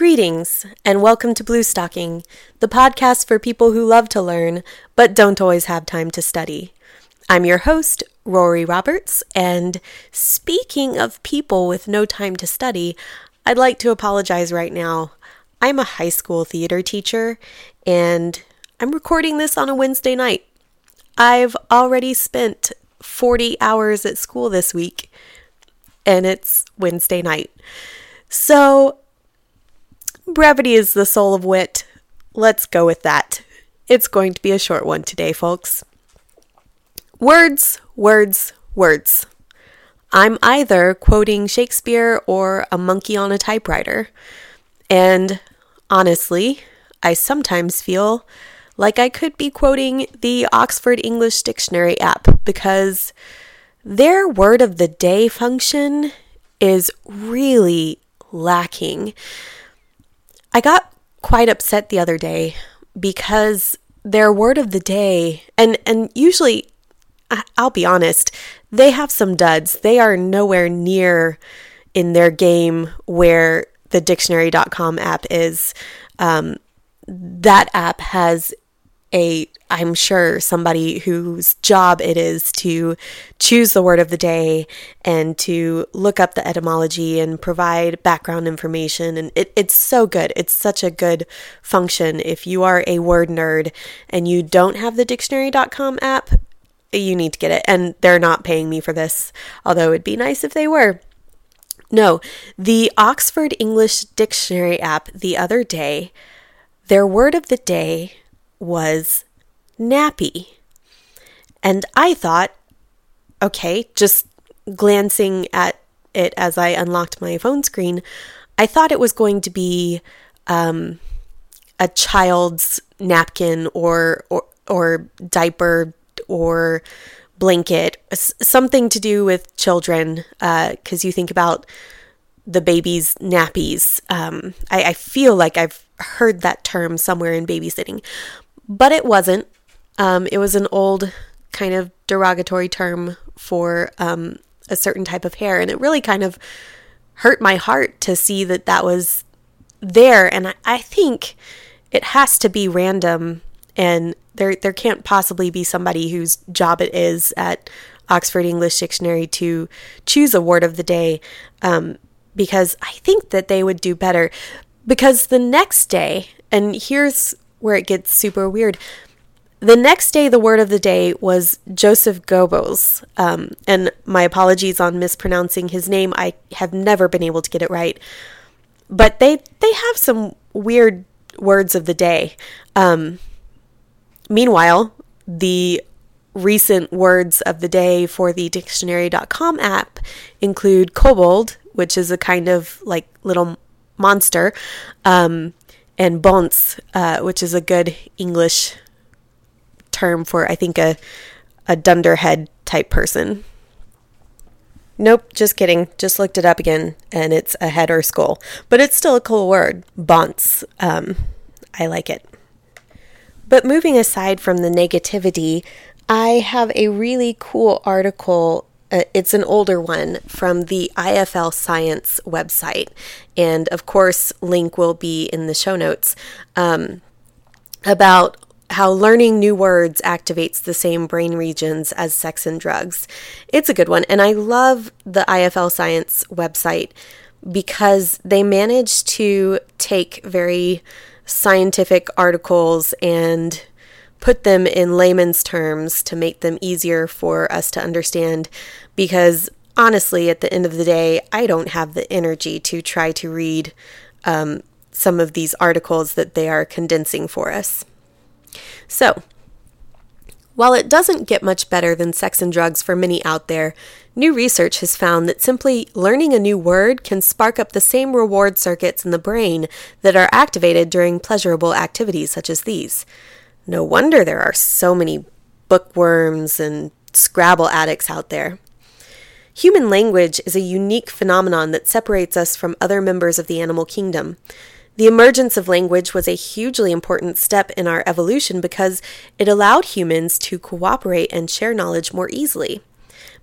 Greetings, and welcome to Blue Stocking, the podcast for people who love to learn but don't always have time to study. I'm your host, Rory Roberts, and speaking of people with no time to study, I'd like to apologize right now. I'm a high school theater teacher, and I'm recording this on a Wednesday night. I've already spent 40 hours at school this week, and it's Wednesday night. So, brevity is the soul of wit. Let's go with that. It's going to be a short one today, folks. Words, words, words. I'm either quoting Shakespeare or a monkey on a typewriter. And honestly, I sometimes feel like I could be quoting the Oxford English Dictionary app because their word of the day function is really lacking. I got quite upset the other day because their word of the day and and usually I'll be honest, they have some duds. They are nowhere near in their game where the dictionary.com app is. Um, that app has a I'm sure somebody whose job it is to choose the word of the day and to look up the etymology and provide background information. And it, it's so good. It's such a good function. If you are a word nerd and you don't have the dictionary.com app, you need to get it. And they're not paying me for this, although it'd be nice if they were. No, the Oxford English Dictionary app the other day, their word of the day was nappy. And I thought, okay, just glancing at it as I unlocked my phone screen, I thought it was going to be um, a child's napkin or or, or diaper or blanket, something to do with children, because uh, you think about the baby's nappies. Um, I, I feel like I've heard that term somewhere in babysitting, but it wasn't. Um, it was an old kind of derogatory term for um, a certain type of hair, and it really kind of hurt my heart to see that that was there. And I, I think it has to be random, and there there can't possibly be somebody whose job it is at Oxford English Dictionary to choose a word of the day, um, because I think that they would do better. Because the next day, and here's where it gets super weird. The next day, the word of the day was Joseph Goebbels. Um, and my apologies on mispronouncing his name. I have never been able to get it right. But they, they have some weird words of the day. Um, meanwhile, the recent words of the day for the dictionary.com app include kobold, which is a kind of like little monster, um, and bonze, uh, which is a good English term for, I think, a, a dunderhead type person. Nope, just kidding. Just looked it up again, and it's a head or skull. But it's still a cool word. Bonze. Um, I like it. But moving aside from the negativity, I have a really cool article it's an older one from the IFL Science website. And of course, link will be in the show notes um, about how learning new words activates the same brain regions as sex and drugs. It's a good one. And I love the IFL Science website because they manage to take very scientific articles and put them in layman's terms to make them easier for us to understand because honestly, at the end of the day, I don't have the energy to try to read um, some of these articles that they are condensing for us. So, while it doesn't get much better than sex and drugs for many out there, new research has found that simply learning a new word can spark up the same reward circuits in the brain that are activated during pleasurable activities such as these. No wonder there are so many bookworms and Scrabble addicts out there. Human language is a unique phenomenon that separates us from other members of the animal kingdom. The emergence of language was a hugely important step in our evolution because it allowed humans to cooperate and share knowledge more easily.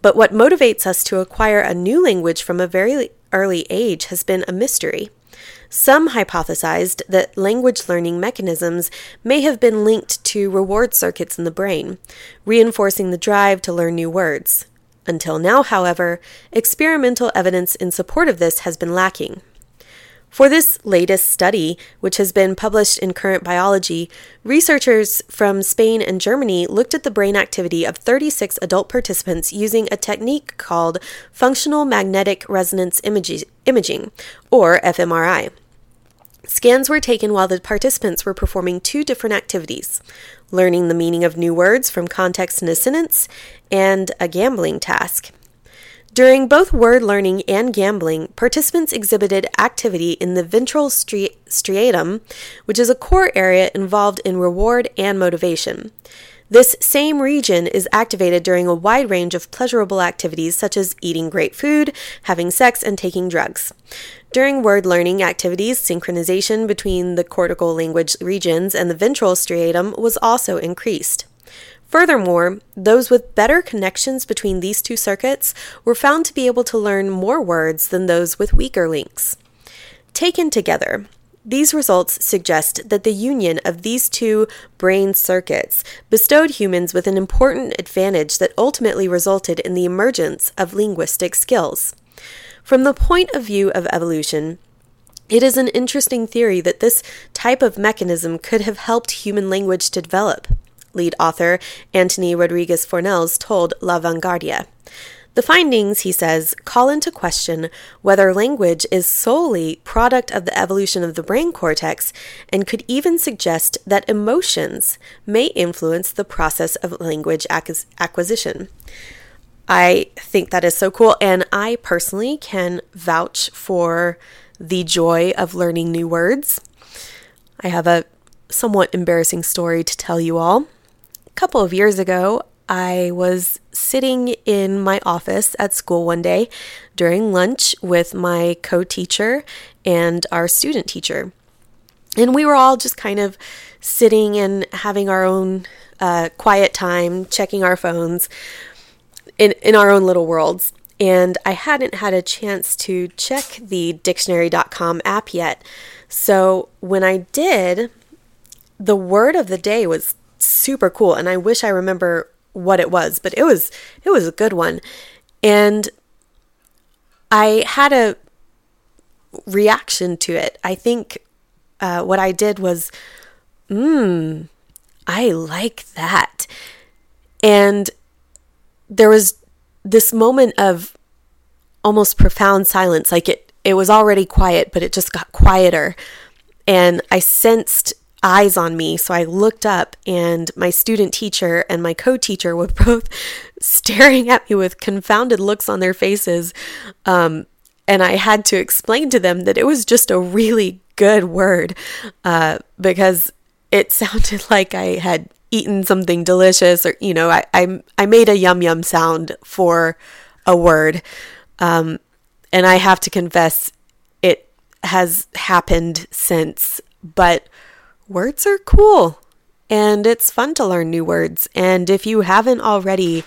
But what motivates us to acquire a new language from a very early age has been a mystery. Some hypothesized that language learning mechanisms may have been linked to reward circuits in the brain, reinforcing the drive to learn new words. Until now, however, experimental evidence in support of this has been lacking. For this latest study, which has been published in Current Biology, researchers from Spain and Germany looked at the brain activity of 36 adult participants using a technique called functional magnetic resonance imaging, or fMRI. Scans were taken while the participants were performing two different activities learning the meaning of new words from context in a sentence and a gambling task. During both word learning and gambling, participants exhibited activity in the ventral stri- striatum, which is a core area involved in reward and motivation. This same region is activated during a wide range of pleasurable activities such as eating great food, having sex, and taking drugs. During word learning activities, synchronization between the cortical language regions and the ventral striatum was also increased. Furthermore, those with better connections between these two circuits were found to be able to learn more words than those with weaker links. Taken together, these results suggest that the union of these two brain circuits bestowed humans with an important advantage that ultimately resulted in the emergence of linguistic skills. From the point of view of evolution, it is an interesting theory that this type of mechanism could have helped human language to develop lead author Antoni Rodriguez Fornells told La Vanguardia. The findings, he says, call into question whether language is solely product of the evolution of the brain cortex and could even suggest that emotions may influence the process of language acquisition. I think that is so cool and I personally can vouch for the joy of learning new words. I have a somewhat embarrassing story to tell you all A couple of years ago, I was sitting in my office at school one day during lunch with my co teacher and our student teacher. And we were all just kind of sitting and having our own uh, quiet time, checking our phones in, in our own little worlds. And I hadn't had a chance to check the dictionary.com app yet. So when I did, the word of the day was super cool and I wish I remember what it was, but it was it was a good one. And I had a reaction to it. I think uh, what I did was, mmm, I like that. And there was this moment of almost profound silence. Like it, it was already quiet, but it just got quieter. And I sensed eyes on me. So I looked up, and my student teacher and my co teacher were both staring at me with confounded looks on their faces. Um, and I had to explain to them that it was just a really good word uh, because it sounded like I had eaten something delicious, or, you know, I, I, I made a yum yum sound for a word. Um, and I have to confess, it has happened since, but words are cool and it's fun to learn new words. And if you haven't already,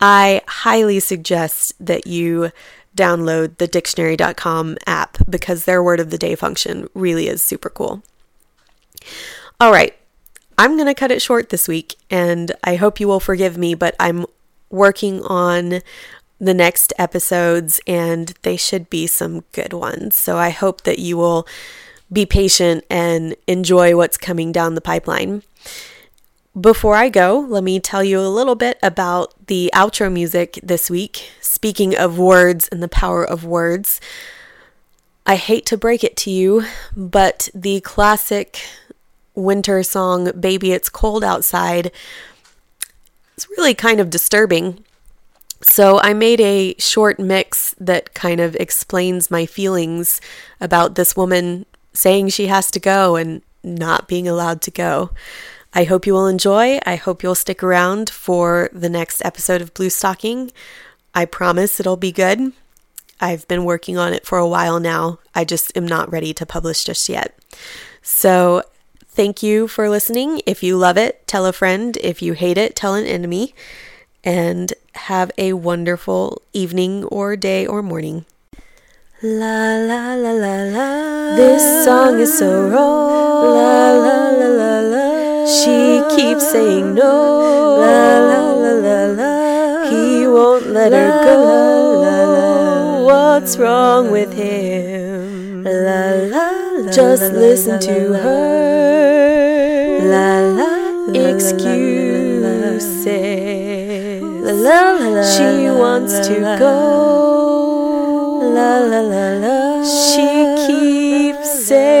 I highly suggest that you download the dictionary.com app because their word of the day function really is super cool. All right, I'm going to cut it short this week, and I hope you will forgive me, but I'm working on the next episodes, and they should be some good ones. So I hope that you will be patient and enjoy what's coming down the pipeline. Before I go, let me tell you a little bit about the outro music this week. Speaking of words and the power of words, I hate to break it to you, but the classic winter song, Baby It's Cold Outside, is really kind of disturbing. So I made a short mix that kind of explains my feelings about this woman saying she has to go and not being allowed to go. I hope you will enjoy. I hope you'll stick around for the next episode of Blue Stocking. I promise it'll be good. I've been working on it for a while now. I just am not ready to publish just yet. So, thank you for listening. If you love it, tell a friend. If you hate it, tell an enemy. And have a wonderful evening or day or morning. La la la la la. This song is so wrong. La la la la la. She keeps saying no. La la la la la. He won't let her go. La, la, What's wrong with him? La la la. Just listen to her. La la. Excuses. La la la. She wants to go. La la la la. She keeps saying